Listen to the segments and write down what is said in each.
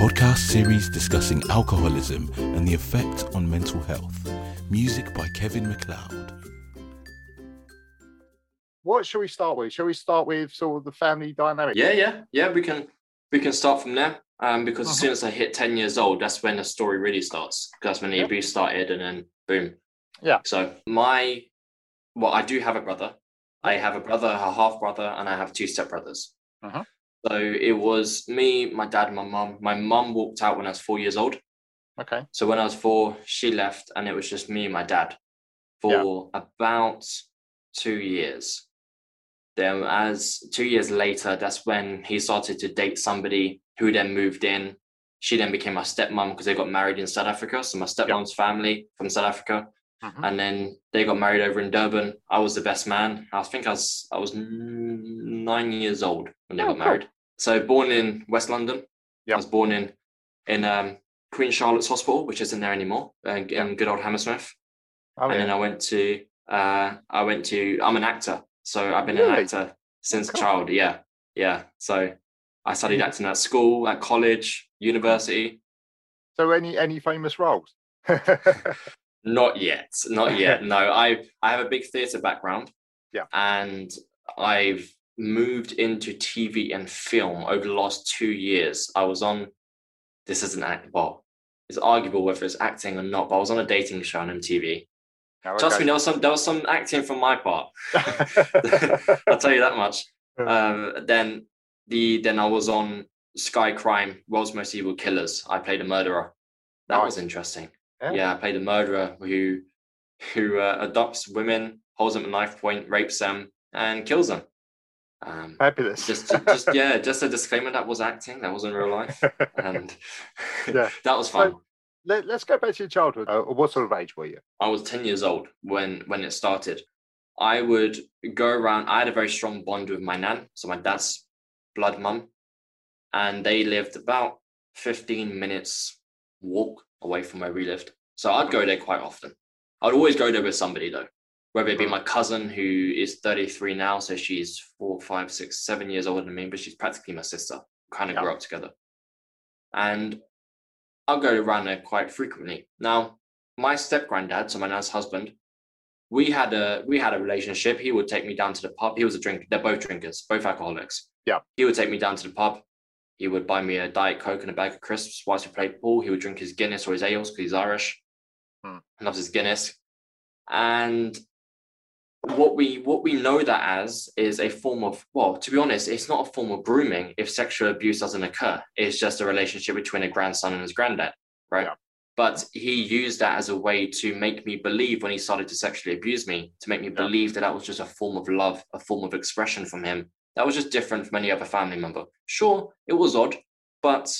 podcast series discussing alcoholism and the effect on mental health. Music by Kevin MacLeod. What shall we start with? Shall we start with sort of the family dynamic? Yeah, yeah, yeah. We can we can start from there. Um, because as Uh-huh. soon as I hit ten years old, that's when the story really starts. That's when the Yeah. abuse started, and then boom. Yeah. So my, well, I do have a brother. I have a brother, a half brother, and I have two stepbrothers. Uh-huh. So it was me, my dad, and my mum. My mum walked out when I was four years old. Okay. So when I was four, she left, and it was just me and my dad for about two years. Then, as two years later, that's when he started to date somebody who then moved in. She then became my stepmom because they got married in South Africa. So my stepmom's family from South Africa, Mhm. and then they got married over in Durban. I was the best man. I think I was I was nine years old when they Oh, got cool. So born in West London. Yeah. I was born in in um, Queen Charlotte's Hospital, which isn't there anymore, uh, in good old Hammersmith. Oh, and yeah. then I went to uh, I went to I'm an actor, so I've been Really? an actor since Cool. child. Yeah, yeah. So I studied Mhm. acting at school, at college, university. So any any famous roles? Not yet, not yet. no, I I have a big theatre background. Yeah. and I've moved into TV and film over the last two years. I was on. This isn't act. Well, it's arguable whether it's acting or not. But I was on a dating show on MTV. Oh, Trust okay. me, there was some there was some acting from my part. I'll tell you that much. Um, then the then I was on Sky Crime, World's Most Evil Killers. I played a murderer. That was interesting. Yeah. Yeah. I played a murderer who who uh, adopts women, holds them at knife point, rapes them, and kills them. Um, Fabulous. just, just yeah, just a disclaimer that was acting. That wasn't real life, and Yeah. that was fun. Let, us go back to your childhood. Uh, what sort of age were you? I was 10 years old when when it started. I would go around. I had a very strong bond with my nan, so my dad's blood mum, and they lived about 15 minutes walk away from where we lived. So I'd go there quite often. I'd always go there with somebody though, whether it be my cousin who is 33 now, so she's four, five, six, seven years older than me, but she's practically my sister. Kind of Yeah. grew up together, and I'll go around there quite frequently. Now, my step granddad, so my nan's husband, we had a we had a relationship. He would take me down to the pub. He was a drink. They're both drinkers, both alcoholics. Yeah. He would take me down to the pub. He would buy me a diet coke and a bag of crisps whilst we played pool. He would drink his Guinness or his ales because he's Irish. Hmm. Loves his Guinness. And what we what we know that as is a form of well, to be honest, it's not a form of grooming if sexual abuse doesn't occur. It's just a relationship between a grandson and his granddad, right? Yeah. But he used that as a way to make me believe when he started to sexually abuse me, to make me Yeah. believe that that was just a form of love, a form of expression from him. That was just different from any other family member. Sure, it was odd, but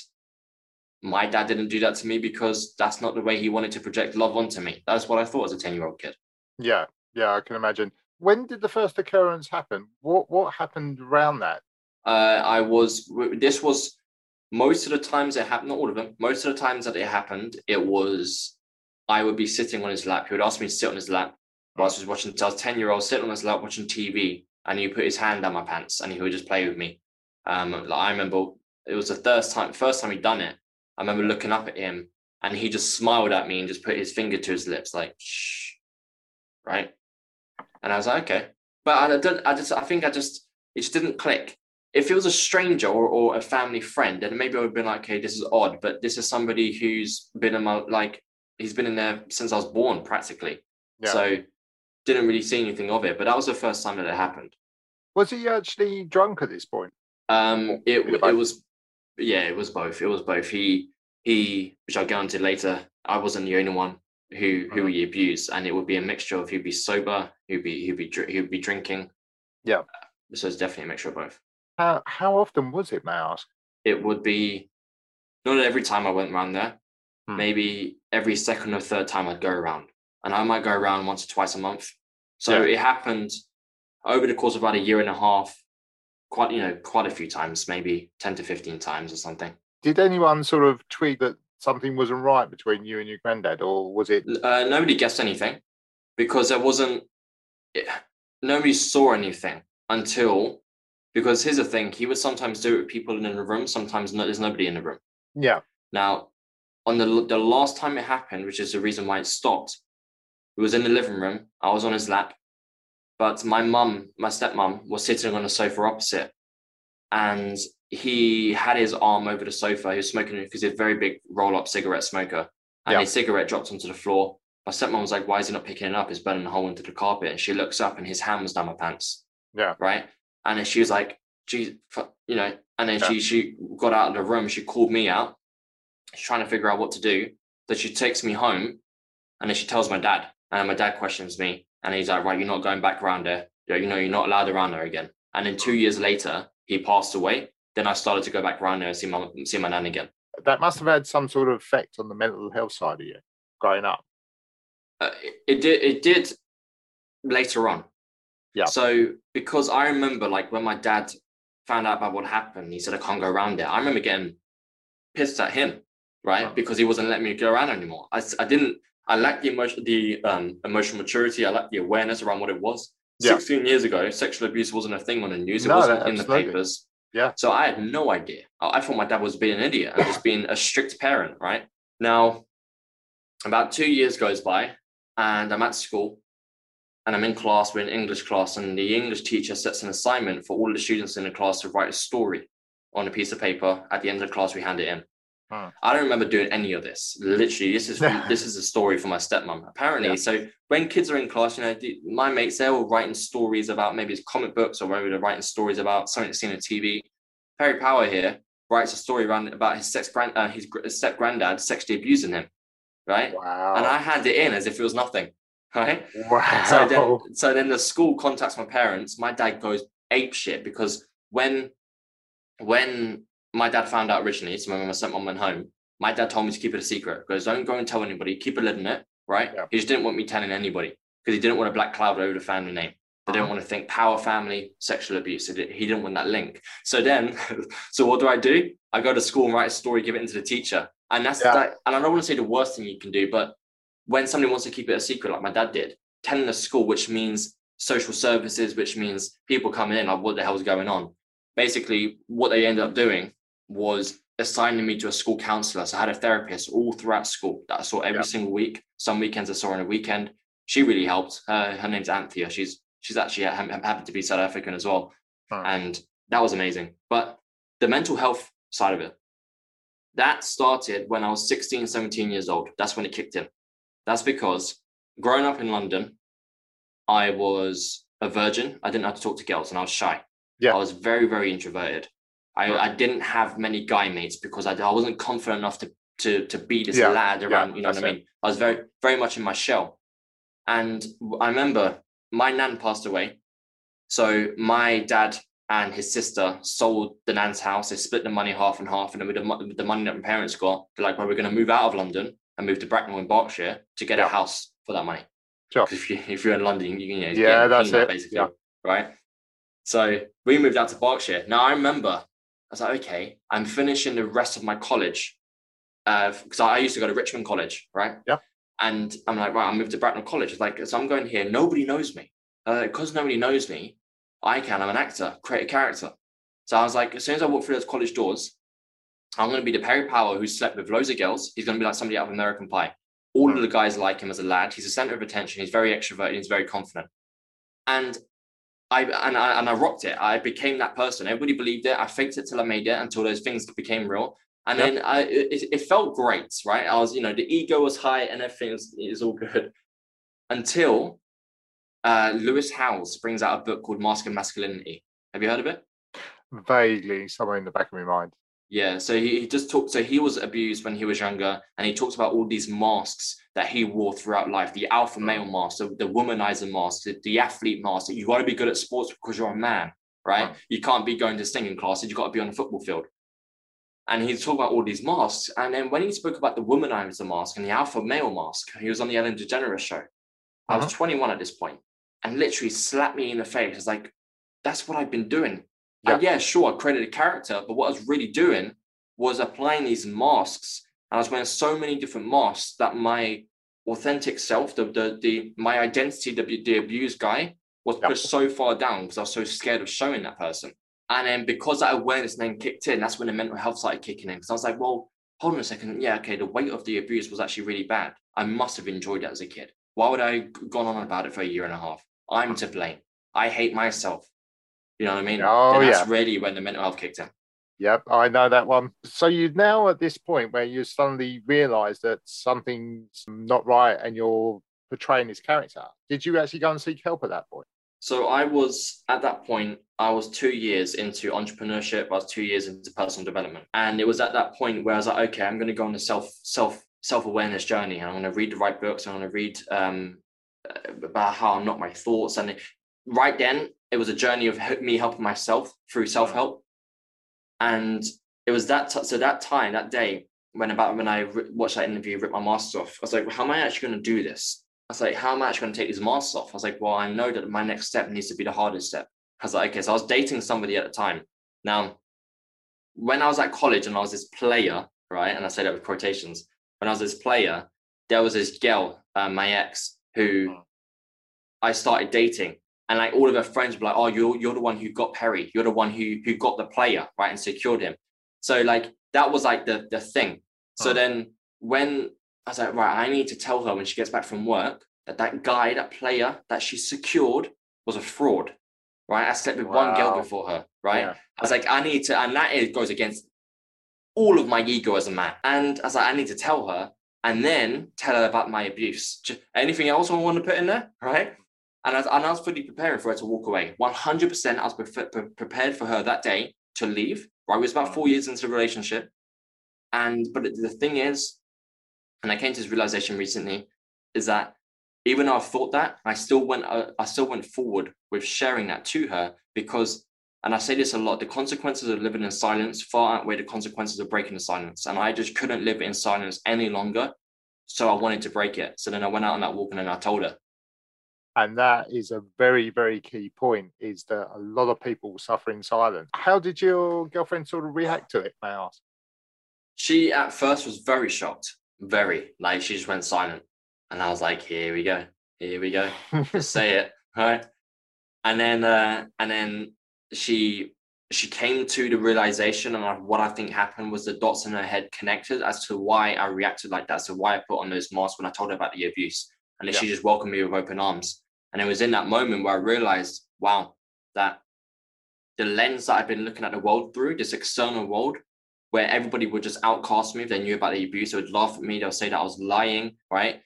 my dad didn't do that to me because that's not the way he wanted to project love onto me. That's what I thought as a 10 year old kid. Yeah, yeah, I can imagine. When did the first occurrence happen? What what happened around that? uh, I was this was most of the times it happened, not all of them. Most of the times that it happened, it was I would be sitting on his lap. He would ask me to sit on his lap whilst I was watching. I was ten year old sitting on his lap watching TV, and he would put his hand down my pants and he would just play with me. Um, like, I remember it was the first time, first time he'd done it. I remember looking up at him and he just smiled at me and just put his finger to his lips, like shh, right. And I was like, okay, but I don't. I just, I think I just, it just didn't click if it was a stranger or, or a family friend, then maybe I would have been like, okay, this is odd, but this is somebody who's been in my like he's been in there since I was born practically. Yeah. So didn't really see anything of it. But that was the first time that it happened. Was he actually drunk at this point? Um it it was yeah, it was both. It was both. He he which I'll get onto later, I wasn't the only one who who Mhm. he abused, and it would be a mixture of he'd be sober, he'd be he'd be he'd be drinking. Yeah. So it's definitely a mixture of both. How how often was it, may I ask? it would be not every time I went around there. Hmm. Maybe every second or third time I'd go around, and I might go around once or twice a month. So Yeah. it happened over the course of about a year and a half, quite you know quite a few times, maybe ten to fifteen times or something. Did anyone sort of tweet that something wasn't right between you and your granddad, or was it? Uh, nobody guessed anything because there wasn't. It, nobody saw anything until because here's the thing: he would sometimes do it with people in the room. Sometimes no, there's nobody in the room. Yeah. Now, on the the last time it happened, which is the reason why it stopped, it was in the living room. I was on his lap, but my mum, my stepmom, was sitting on the sofa opposite, and he had his arm over the sofa. He was smoking because he's a very big roll up cigarette smoker, and Yeah. his cigarette dropped onto the floor. My stepmom was like, "Why is he not picking it up? It's burning a hole into the carpet." And she looks up, and his hand was down my pants. Yeah. Right. And then she was like, "Geez, you know." And then Yeah. she she got out of the room. She called me out. She's trying to figure out what to do. So she takes me home, and then she tells my dad. And my dad questions me, and he's like, "Right, you're not going back around there. You know, you're not allowed around there again." And then two years later, he passed away. Then I started to go back around there and see my see my nan again. That must have had some sort of effect on the mental health side of you growing up. Uh, it, it did it did later on. Yeah. So because I remember like when my dad found out about what happened, he said I can't go around there. I remember getting pissed at him, right? Wow. Because he wasn't letting me go around anymore. I, I didn't I lacked the emotion the um emotional maturity, I lacked the awareness around what it was. Yeah. 16 years ago, sexual abuse wasn't a thing on the news. It No, wasn't in the papers. Yeah. So I had no idea. I, thought my dad was being an idiot and just being a strict parent, right? Now, about two years goes by, and I'm at school, and I'm in class. We're in English class, and the English teacher sets an assignment for all the students in the class to write a story on a piece of paper. At the end of the class, we hand it in. Hmm. I don't remember doing any of this. Literally, this is this is a story for my stepmom. Apparently, Yeah. so when kids are in class, you know, my mates they're all writing stories about maybe it's comic books or maybe they're writing stories about something that's seen on TV. Perry Power here writes a story around about his sex grand uh, his gr- step granddad sexually abusing him, right? Wow. And I hand it in as if it was nothing, right? wow. So then, so then the school contacts my parents. My dad goes ape shit because when, when my dad found out originally, so when my stepmom went home, my dad told me to keep it a secret. Goes, don't go and tell anybody. Keep a lid on it, right? Yeah. He just didn't want me telling anybody because he didn't want a black cloud over the family name. They didn't Uh-huh. want to think power family, sexual abuse. He didn't- want that link. So then, so what do I do? I go to school and write a story, give it into the teacher. And that's Yeah. that. And I don't want to say the worst thing you can do, but when somebody wants to keep it a secret, like my dad did, telling the school, which means social services, which means people coming in, like what the hell's going on? Basically, what they end up doing was assigning me to a school counselor. So I had a therapist all throughout school that I saw every Yeah. single week. Some weekends I saw her on a weekend. She really helped. Uh, her name's Anthea. She's she's actually ha- happened to be South African as well, and that was amazing. But the mental health side of it, that started when I was 16, 17 years old. That's when it kicked in. That's because growing up in London, I was a virgin. I didn't know how to talk to girls and I was shy. Yeah. I was very, very introverted. I, I didn't have many guy mates because I, I wasn't confident enough to to to be this Yeah, lad yeah, around, you know what I that's it. mean? I was very, very much in my shell. And I remember my nan passed away. So my dad and his sister sold the nan's house. They split the money half and half. And then with the, with the money that my parents got, they're like, well, we're going to move out of London and move to Bracknell in Berkshire to get Yeah. a house for that money. Sure. If, you, if you're in London, you, you know, Yeah, that's it. basically. Yeah. Right. So we moved out to Berkshire. Now I remember, I was like, okay, I'm finishing the rest of my college because I, I used to go to Richmond College, right? Yeah. And I'm like, right, I moved to Bracknell College. It's like, so I'm going here. Nobody knows me. Because nobody knows me, I can. I'm an actor, create a character. So I was like, as soon as I walk through those college doors, I'm going to be the Perry Power who slept with loads of girls. He's going to be like somebody out of American Pie. All Hmm. of the guys like him as a lad. He's a center of attention. He's very extroverted. He's very confident. And I and I and I rocked it. I became that person. Everybody believed it. I faked it till I made it until those things became real. And Yep. then I it, it felt great, right? I was, you know, the ego was high and everything was, is all good. Until uh, Lewis Howes brings out a book called Mask of Masculinity. Have you heard of it? Vaguely, somewhere in the back of my mind. Yeah, so he, he just talked. So he was abused when he was younger, and he talks about all these masks that he wore throughout life: the alpha mm. male mask, the, the womanizer mask, the, the athlete mask. That you got to be good at sports because you're a man, right? Right. You can't be going to singing classes. You got to be on the football field. And he's talking about all these masks. And then when he spoke about the womanizer mask and the alpha male mask, he was on the Ellen DeGeneres show. I was uh-huh. 21 at this point, and literally slapped me in the face. It's like, that's what I've been doing. Yeah. And yeah, sure, I created a character, but what I was really doing was applying these masks. And I was wearing so many different masks that my authentic self, the the, the my identity, the, the abused guy, was Yeah. pushed so far down because I was so scared of showing that person. And then because that awareness then kicked in, that's when the mental health started kicking in. Because I was like, well, hold on a second. Yeah, okay, the weight of the abuse was actually really bad. I must have enjoyed it as a kid. Why would I gone on about it for a year and a half? I'm to blame. I hate myself. You know what I mean? Oh, Then that's yeah. really when the mental health kicked in. Yep, I know that one. So you're now at this point where you suddenly realise that something's not right and you're portraying this character. Did you actually go and seek help at that point? So I was at that point, I was two years into entrepreneurship. I was two years into personal development, and it was at that point where I was like, okay, I'm going to go on a self self self awareness journey, and I'm going to read the right books. I'm going to read um, about how I'm not my thoughts, and right then it was a journey of me helping myself through self help, and it was that t- so that time that day when about when I ri- watched that interview, ripped my mask off. I was like, how am I actually going to do this? I was like, how am I actually going to take these masks off? I was like, well, I know that my next step needs to be the hardest step. I was like, okay, so I was dating somebody at the time. Now, when I was at college and I was this player, right, and I say that with quotations, when I was this player, there was this girl, uh, my ex, who I started dating, and like all of her friends were like, "Oh, you're you're the one who got Perry. You're the one who who got the player, right, and secured him." So like that was like the the thing. So Oh. then when I was like, right, I need to tell her when she gets back from work that that guy, that player that she secured was a fraud, right? I slept with one girl before her, right? Yeah. I was like, I need to, and that goes against all of my ego as a man. And I was like, I need to tell her and then tell her about my abuse. Just, anything else I want to put in there, right? And I, was- and I was fully preparing for her to walk away. 100% I was pre- pre- prepared for her that day to leave, right? It was about four years into the relationship. And, but the thing is, and I came to this realization recently, is that even though I thought that, I still went, uh, I still went forward with sharing that to her because and I say this a lot, the consequences of living in silence far outweigh the consequences of breaking the silence. And I just couldn't live in silence any longer. So I wanted to break it. So then I went out on that walk and then I told her. And that is a very, very key point is that a lot of people suffer in silence. How did your girlfriend sort of react to it, may I ask? She at first was very shocked, very like she just went silent. And I was like, here we go, here we go. Just say it, right? And then uh and then she she came to the realization and what I think happened was the dots in her head connected as to why I reacted like that. So why I put on those masks when I told her about the abuse. And then she just welcomed me with open arms. And it was in that moment where I realized, wow, that the lens that I've been looking at the world through, this external world, where everybody would just outcast me if they knew about the abuse, they would laugh at me, they'll say that I was lying, right?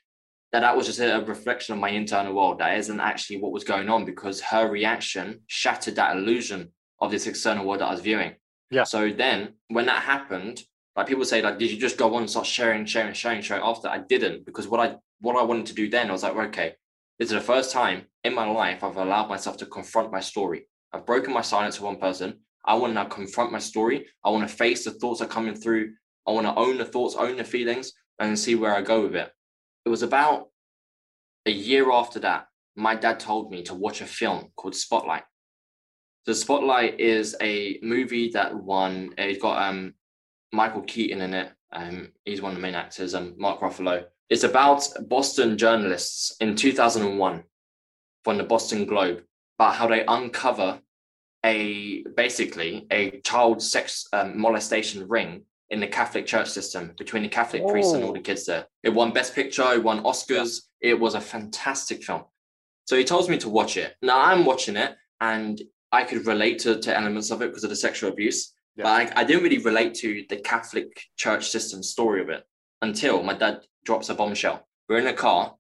That that was just a reflection of my internal world. That isn't actually what was going on because her reaction shattered that illusion of this external world that I was viewing. Yeah. So then when that happened, like people say, like, did you just go on and start sharing, sharing, sharing straight after? I didn't because what I what I wanted to do then, I was like, okay, this is the first time in my life I've allowed myself to confront my story. I've broken my silence with one person. I want to now confront my story. I want to face the thoughts that are coming through. I want to own the thoughts, own the feelings, and see where I go with it. It was about a year after that, my dad told me to watch a film called Spotlight. The Spotlight is a movie that won. It's got um, Michael Keaton in it. Um, he's one of the main actors. Um, Mark Ruffalo. It's about Boston journalists in 2001 from the Boston Globe about how they uncover a basically a child sex um, molestation ring in the Catholic church system between the Catholic priests and all the Oh. kids there. It won Best Picture, it won Oscars. It was a fantastic film. So he tells me to watch it. Now I'm watching it and I could relate to, to elements of it because of the sexual abuse. Yeah. But I, I didn't really relate to the Catholic church system story of it until my dad drops a bombshell. We're in a car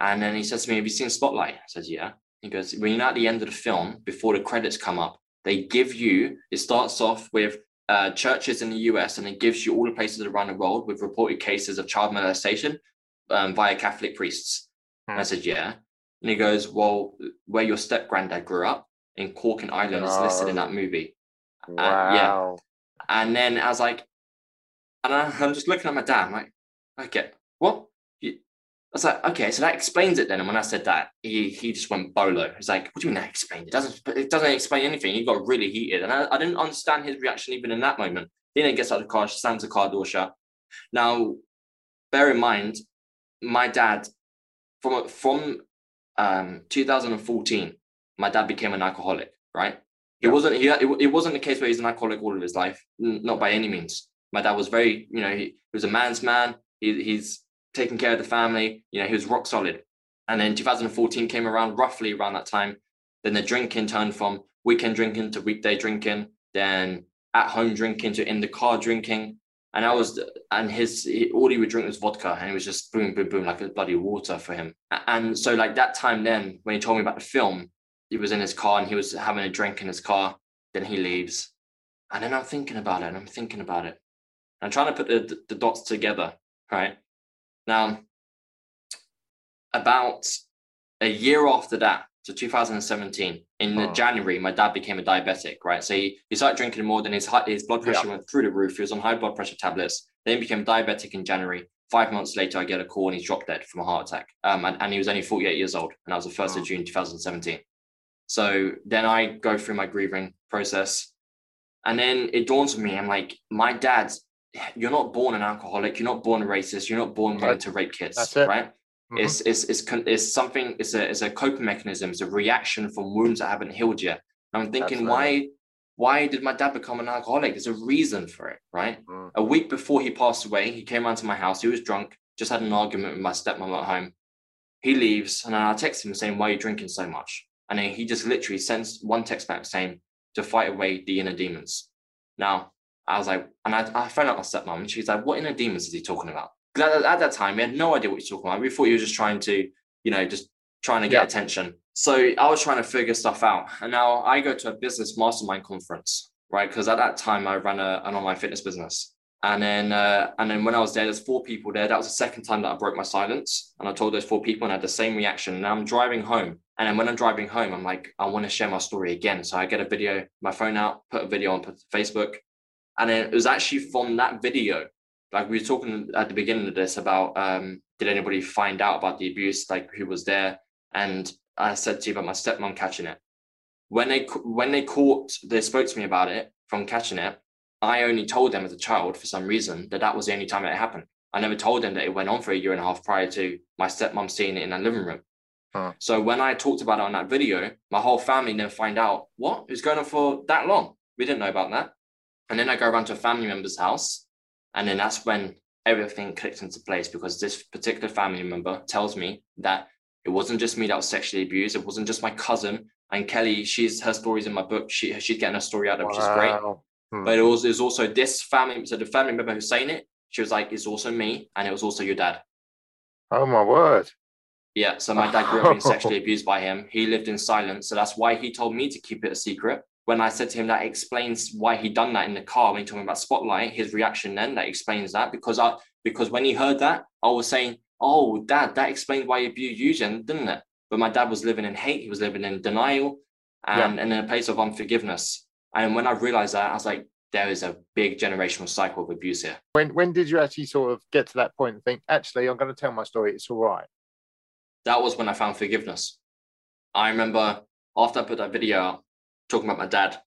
and then he says to me, Have you seen Spotlight? I says, Yeah. He goes, When you're at the end of the film, before the credits come up, they give you, it starts off with uh, churches in the US and it gives you all the places around the world with reported cases of child molestation um, via Catholic priests. And I Hmm. said, Yeah. And he goes, Well, where your step granddad grew up in Cork and Ireland is listed in that movie. Wow. yeah. And then I was like, and I, I'm just looking at my dad, I'm like, okay, what? I was like, okay, so that explains it then. And when I said that, he he just went bolo. He's like, what do you mean that explains it? Doesn't it doesn't explain anything. He got really heated. And I, I didn't understand his reaction even in that moment. Then he gets out of the car, slams the car door shut. Now, bear in mind, my dad, from from um 2014, my dad became an alcoholic, right? It Yeah. wasn't he, it, it wasn't the case where he's an alcoholic all of his life, n- not by any means. My dad was very, you know, he, he was a man's man. He, he's taking care of the family. You know, he was rock solid. And then 2014 came around, roughly around that time. Then the drinking turned from weekend drinking to weekday drinking, then at home drinking to in the car drinking. And I was, and his, he, all he would drink was vodka, and it was just boom, boom, boom, like a bloody water for him. And so, like that time, then when he told me about the film, he was in his car and he was having a drink in his car. Then he leaves, and then I'm thinking about it, and I'm thinking about it. I'm trying to put the, the dots together, right? Now, about a year after that, so 2017, in oh. January, my dad became a diabetic, right? So he, he started drinking more than his his blood pressure yeah. went through the roof. He was on high blood pressure tablets. Then he became diabetic in January. Five months later, I get a call and he's dropped dead from a heart attack. Um, and, and he was only 48 years old. And that was the 1st oh. of June 2017. So then I go through my grieving process. And then it dawns on me, I'm like, my dad's, you're not born an alcoholic, you're not born a racist, you're not born right. to rape kids, right? Mm-hmm. It's, it's, it's, it's something, it's a, it's a coping mechanism, it's a reaction from wounds that haven't healed yet. And I'm thinking, why, why did my dad become an alcoholic? There's a reason for it, right? Mm. A week before he passed away, he came around to my house. He was drunk, just had an argument with my stepmom at home. He leaves, and I text him saying, "Why are you drinking so much?" And then he just literally sends one text back saying, "To fight away the inner demons." Now, I was like, and I, I found out my stepmom, and she's like, "What inner demons is he talking about?" Because at, at, that time, we had no idea what he's talking about. We thought he was just trying to, you know, just trying to get yeah. attention. So I was trying to figure stuff out. And now I go to a business mastermind conference, right? Because at that time I ran a, an online fitness business. And then, uh, and then when I was there, there's four people there. That was the second time that I broke my silence, and I told those four people, and I had the same reaction. And I'm driving home, and then when I'm driving home, I'm like, I want to share my story again. So I get a video, my phone out, put a video on Facebook, and it was actually from that video like we were talking at the beginning of this about um, did anybody find out about the abuse, like who was there? And I said to you about my stepmom catching it. When they when they caught, they spoke to me about it from catching it. I only told them as a child for some reason that that was the only time it happened. I never told them that it went on for a year and a half prior to my stepmom seeing it in the living room. Huh. So when I talked about it on that video, my whole family then find out what is going on for that long. We didn't know about that. And then I go around to a family member's house and then that's when everything clicked into place because this particular family member tells me that it wasn't just me that was sexually abused. It wasn't just my cousin and Kelly. She's her stories in my book. She she's getting her story out, wow. which is great. Hmm. But it was it was also this family. So the family member who's saying it, she was like, "It's also me, and it was also your dad." Oh my word! Yeah. So my dad grew up being sexually abused by him. He lived in silence, so that's why he told me to keep it a secret when I said to him that explains why he'd done that in the car when he talking about spotlight, his reaction then that explains that because I because when he heard that, I was saying, Oh, dad, that explains why you abused Eugen, didn't it? But my dad was living in hate, he was living in denial and, yeah. in a place of unforgiveness. And when I realized that, I was like, there is a big generational cycle of abuse here. When when did you actually sort of get to that point and think, actually, I'm going to tell my story, it's all right? That was when I found forgiveness. I remember after I put that video out, talking about my dad.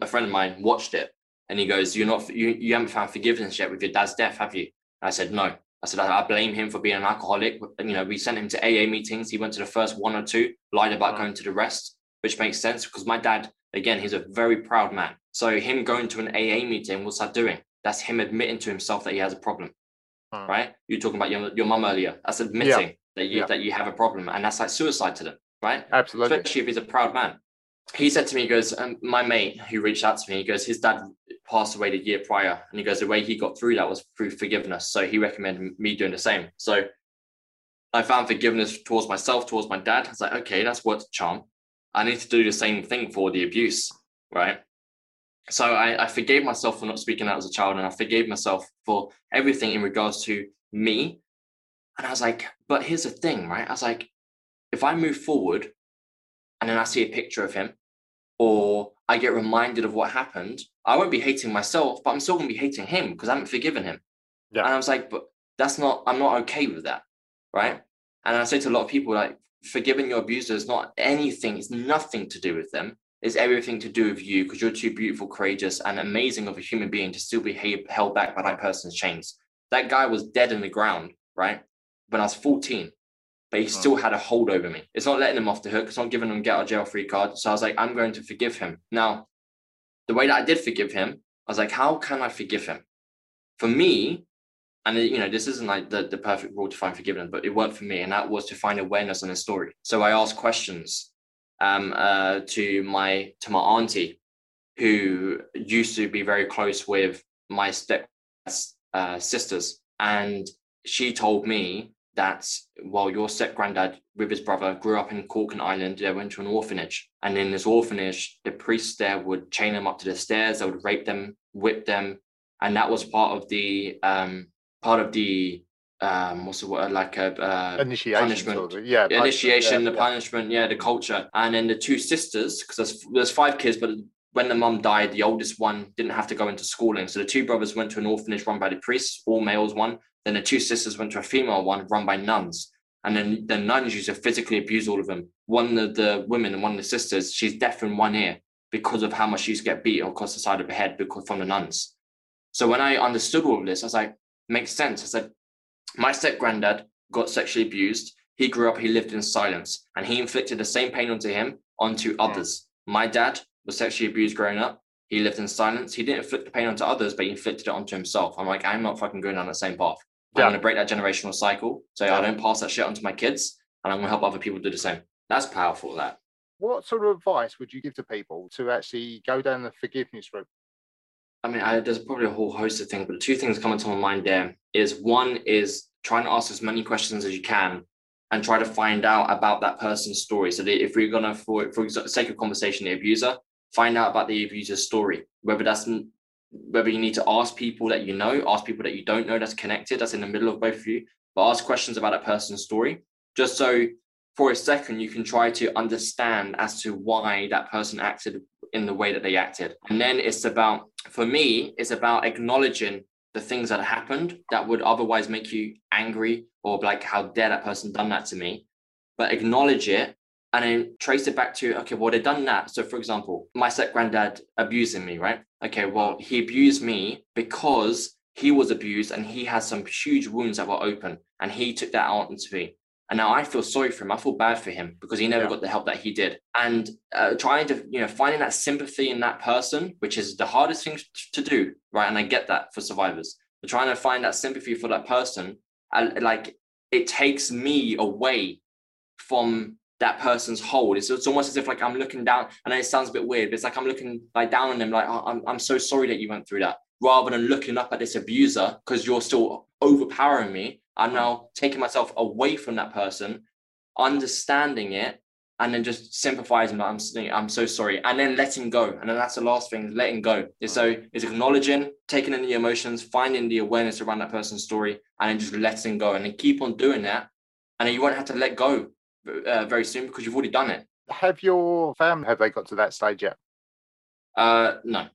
A friend of mine watched it and he goes, "You're not, you, you haven't found forgiveness yet with your dad's death, have you?" And I said, "No." I said, I, I blame him for being an alcoholic. You know, we sent him to AA meetings. He went to the first one or two, lied about going to the rest, which makes sense because my dad, again, he's a very proud man. So him going to an AA meeting, what's that doing? That's him admitting to himself that he has a problem, right? You're talking about your, your mum earlier. That's admitting yeah. that you yeah. that you have a problem, and that's like suicide to them, right? Absolutely. Especially if he's a proud man he said to me, he goes, um, my mate who reached out to me, he goes, his dad passed away the year prior. And he goes, the way he got through that was through forgiveness. So he recommended me doing the same. So I found forgiveness towards myself, towards my dad. I was like, okay, that's a charm. I need to do the same thing for the abuse, right? So I, I forgave myself for not speaking out as a child, and I forgave myself for everything in regards to me. And I was like, but here's the thing, right? I was like, if I move forward and then I see a picture of him, or I get reminded of what happened, I won't be hating myself, but I'm still going to be hating him because I haven't forgiven him. Yeah. And I was like, but that's not, I'm not okay with that. Right. And I say to a lot of people, like, forgiving your abuser is not anything, it's nothing to do with them. It's everything to do with you because you're too beautiful, courageous, and amazing of a human being to still be held back by that person's chains. That guy was dead in the ground, right? When I was 14 but he still had a hold over me. It's not letting him off the hook. It's not giving him get out jail free card. So I was like, I'm going to forgive him. Now, the way that I did forgive him, I was like, how can I forgive him? for me, and you know, this isn't like the, the perfect rule to find forgiveness, but it worked for me, and that was to find awareness in a story. So I asked questions um, uh, to my to my auntie, who used to be very close with my step uh, sisters, and she told me that while your step granddad with his brother grew up in Cork and Ireland, they went to an orphanage. And in this orphanage, the priests there would chain them up to the stairs, they would rape them, whip them. And that was part of the um part of the um what's the word like a uh, initiation punishment. sort of, yeah the initiation, yeah, the yeah. punishment, yeah, the culture. And then the two sisters, because there's there's five kids, but when the mum died, the oldest one didn't have to go into schooling. So the two brothers went to an orphanage run by the priests, all males one. Then the two sisters went to a female one run by nuns. And then the nuns used to physically abuse all of them. One of the women and one of the sisters, she's deaf in one ear because of how much she used to get beat across the side of her head because from the nuns. So when I understood all of this, I was like, makes sense. I said, my step granddad got sexually abused. He grew up, he lived in silence, and he inflicted the same pain onto him onto hmm. others. My dad was sexually abused growing up. He lived in silence. He didn't inflict the pain onto others, but he inflicted it onto himself. I'm like, I'm not fucking going down the same path. I'm going to break that generational cycle so I don't pass that shit onto my kids, and I'm going to help other people do the same. That's powerful. That What sort of advice would you give to people to actually go down the forgiveness route? I mean, I, there's probably a whole host of things, but the two things coming to my mind there is one is trying to ask as many questions as you can and try to find out about that person's story. So that if we're gonna, for for exa- sake of conversation, the abuser, find out about the abuser's story. Whether that's whether you need to ask people that you know, ask people that you don't know that's connected, that's in the middle of both of you, but ask questions about that person's story, just so for a second you can try to understand as to why that person acted in the way that they acted. And then it's about, for me, it's about acknowledging the things that happened that would otherwise make you angry or like, how dare that person done that to me? But acknowledge it and then trace it back to, okay, well, they done that. So, for example, my step granddad abusing me, right? Okay, well, he abused me because he was abused and he has some huge wounds that were open and he took that out into me. And now I feel sorry for him. I feel bad for him because he never Yeah. got the help that he did. And uh, trying to, you know, finding that sympathy in that person, which is the hardest thing to do, right? And I get that for survivors. But trying to find that sympathy for that person, and like it takes me away from that person's hold. It's, it's almost as if like I'm looking down, and it sounds a bit weird, but it's like I'm looking like down on them, like "Oh, I'm, I'm so sorry that you went through that, rather than looking up at this abuser because you're still overpowering me. I'm mm. now taking myself away from that person, understanding it, and then just sympathizing. Like, I'm I'm so sorry, and then letting go. And then that's the last thing, letting go. Is so it's acknowledging, taking in the emotions, finding the awareness around that person's story, and then just letting go, and then keep on doing that, and then you won't have to let go uh, very soon because you've already done it. Have your family have they got to that stage yet? Uh, no,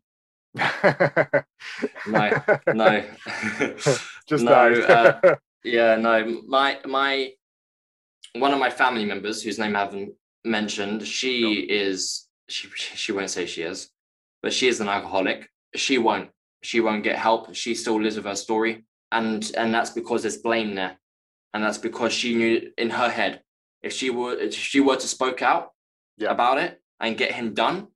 no, no. Just No, no. uh, yeah, no. My my one of my family members, whose name I haven't mentioned, she is she she won't say she is, but she is an alcoholic. She won't she won't get help. She still lives with her story, and and that's because there's blame there, and that's because she knew in her head if she were if she were to spoke out Yeah. about it and get him done.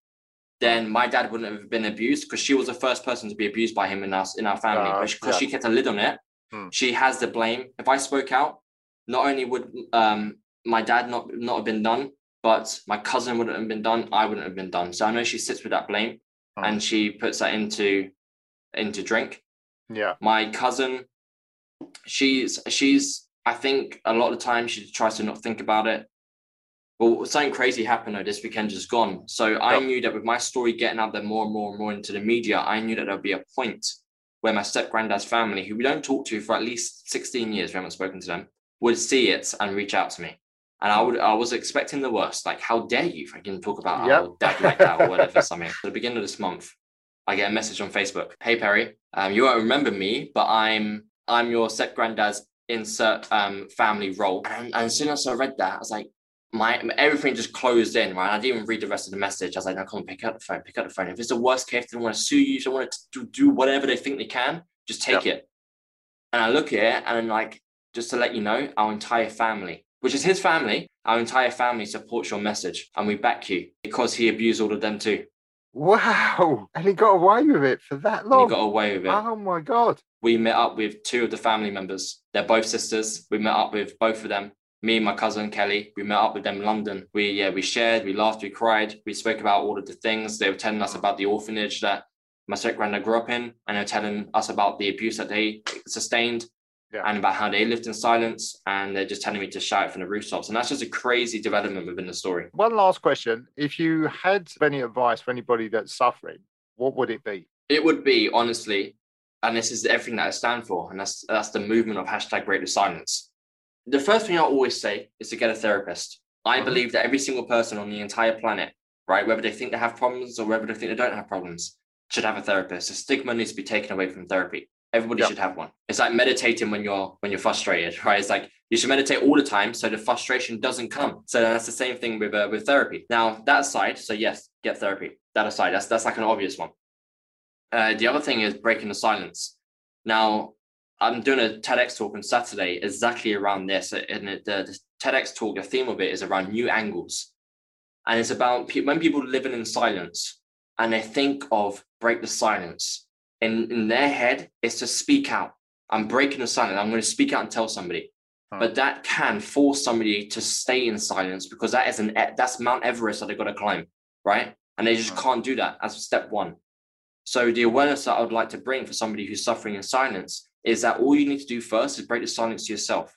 Then my dad wouldn't have been abused because she was the first person to be abused by him in our in our family. Ah, Because yeah. she kept a lid on it, Hmm. she has the blame. If I spoke out, not only would um, my dad not not have been done, but my cousin wouldn't have been done. I wouldn't have been done. So I know she sits with that blame, Hmm. and she puts that into into drink. yeah. My cousin, she's she's. I think a lot of the time she tries to not think about it. But something crazy happened though this weekend just gone. So I knew that with my story getting out there more and more and more into the media, I knew that there'd be a point where my step granddad's family, who we don't talk to for at least 16 years, we haven't spoken to them, would see it and reach out to me. And I would I was expecting the worst. Like, how dare you fucking talk about Yep. how dad like that or whatever something. At the beginning of this month, I get a message on Facebook. Hey Perry, um, you won't remember me, but I'm I'm your step granddad's insert um family role. And, and as soon as I read that, I was like, my everything just closed in, right? I didn't even read the rest of the message. I was like, no, come on, pick up the phone, pick up the phone. If it's the worst case, they want to sue you, if they want to do, do whatever they think they can, just take it. And I look at it and I'm like, just to let you know, our entire family, which is his family, our entire family supports your message and we back you because he abused all of them too. Wow. And he got away with it for that And long. he got away with it. Oh my God. we met up with two of the family members. They're both sisters. We met up with both of them. Me and my cousin Kelly. We met up with them in London. We yeah, we shared, we laughed, we cried. We spoke about all of the things. They were telling us about the orphanage that my step granddad grew up in, and they're telling us about the abuse that they sustained. Yeah. And about how they lived in silence, and they're just telling me to shout from the rooftops, and that's just a crazy development within the story. One last question. If you had any advice for anybody that's suffering, what would it be? It would be honestly, and this is everything that I stand for, and that's that's the movement of hashtag Break the Silence. The first thing I always say is to get a therapist. I Mhm. believe that every single person on the entire planet, right, whether they think they have problems or whether they think they don't have problems, should have a therapist. The stigma needs to be taken away from therapy. Everybody Yeah. should have one. It's like meditating when you're when you're frustrated, right? It's like you should meditate all the time so the frustration doesn't come. So that's the same thing with uh, with therapy. Now that aside, so yes, get therapy. That aside, that's that's like an obvious one. Uh, the other thing is breaking the silence. Now, I'm doing a TEDx talk on Saturday exactly around this. And the, the TEDx talk, the theme of it is around new angles. And it's about pe- when people living in silence and they think of break the silence, in, in their head, is to speak out. I'm breaking the silence. I'm going to speak out and tell somebody. Hmm. But that can force somebody to stay in silence because that is an that's Mount Everest that they've got to climb, right? And they just Hmm. can't do that as step one. So the awareness that I would like to bring for somebody who's suffering in silence is that all you need to do first is break the silence to yourself.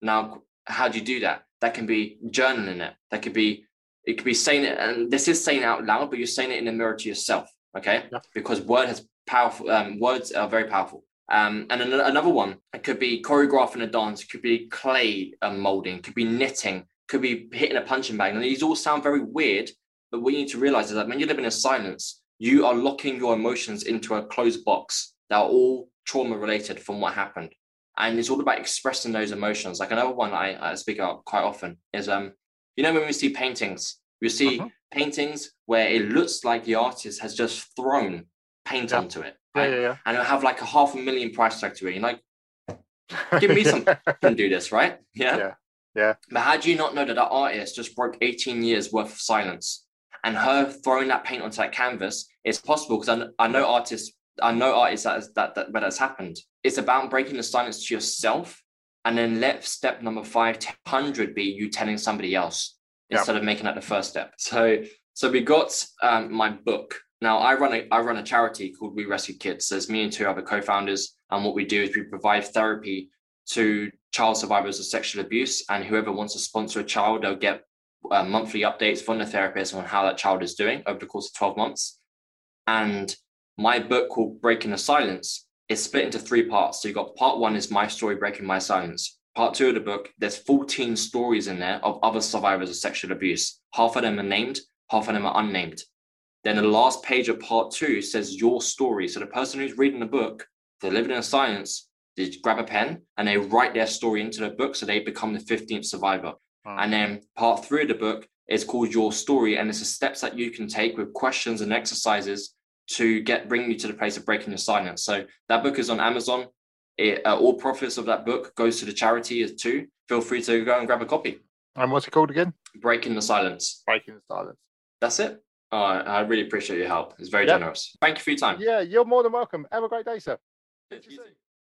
Now, how do you do that? That can be journaling it. That could be it could be saying it, and this is saying it out loud, but you're saying it in the mirror to yourself, okay? Yeah. Because word has powerful um, words are very powerful. Um, and an- another one, it could be choreographing a dance, it could be clay um, molding, it could be knitting, could be hitting a punching bag. And these all sound very weird, but what you need to realize is that when you live in silence, you are locking your emotions into a closed box that are all trauma related from what happened. And it's all about expressing those emotions. Like another one I, I speak about quite often is, um, you know, when we see paintings, we see Mhm. paintings where it looks like the artist has just thrown paint Yeah. onto it. Yeah, right? yeah, And it'll have like a half a million price tag to it. You're like. Give me some- and do this, right? Yeah. Yeah. Yeah. But how do you not know that that artist just broke 18 years worth of silence? And her throwing that paint onto that canvas is possible because I, I know artists, I know artists that, that, that where that's happened. It's about breaking the silence to yourself. And then let step number five, 100 be you telling somebody else Yeah. instead of making that the first step. So, so we got um, my book. Now I run a I run a charity called We Rescue Kids. There's me and two other co-founders, and what we do is we provide therapy to child survivors of sexual abuse, and whoever wants to sponsor a child, they'll get uh, monthly updates from the therapist on how that child is doing over the course of 12 months. And my book called Breaking the Silence is split into three parts. So you've got part one is my story, Breaking My Silence. Part two of the book, there's 14 stories in there of other survivors of sexual abuse. Half of them are named, half of them are unnamed. Then the last page of part two says your story. So the person who's reading the book, they're living in silence, they grab a pen and they write their story into the book so they become the 15th survivor. Hmm. And then part three of the book is called Your Story, and it's the steps that you can take with questions and exercises to get bring you to the place of breaking the silence. So that book is on Amazon. It, uh, all profits of that book goes to the charity as too. Feel free to go and grab a copy. And what's it called again? Breaking the silence. Breaking the silence. That's it. Right, I really appreciate your help. It's very Yep. generous. Thank you for your time. Yeah, you're more than welcome. Have a great day, sir.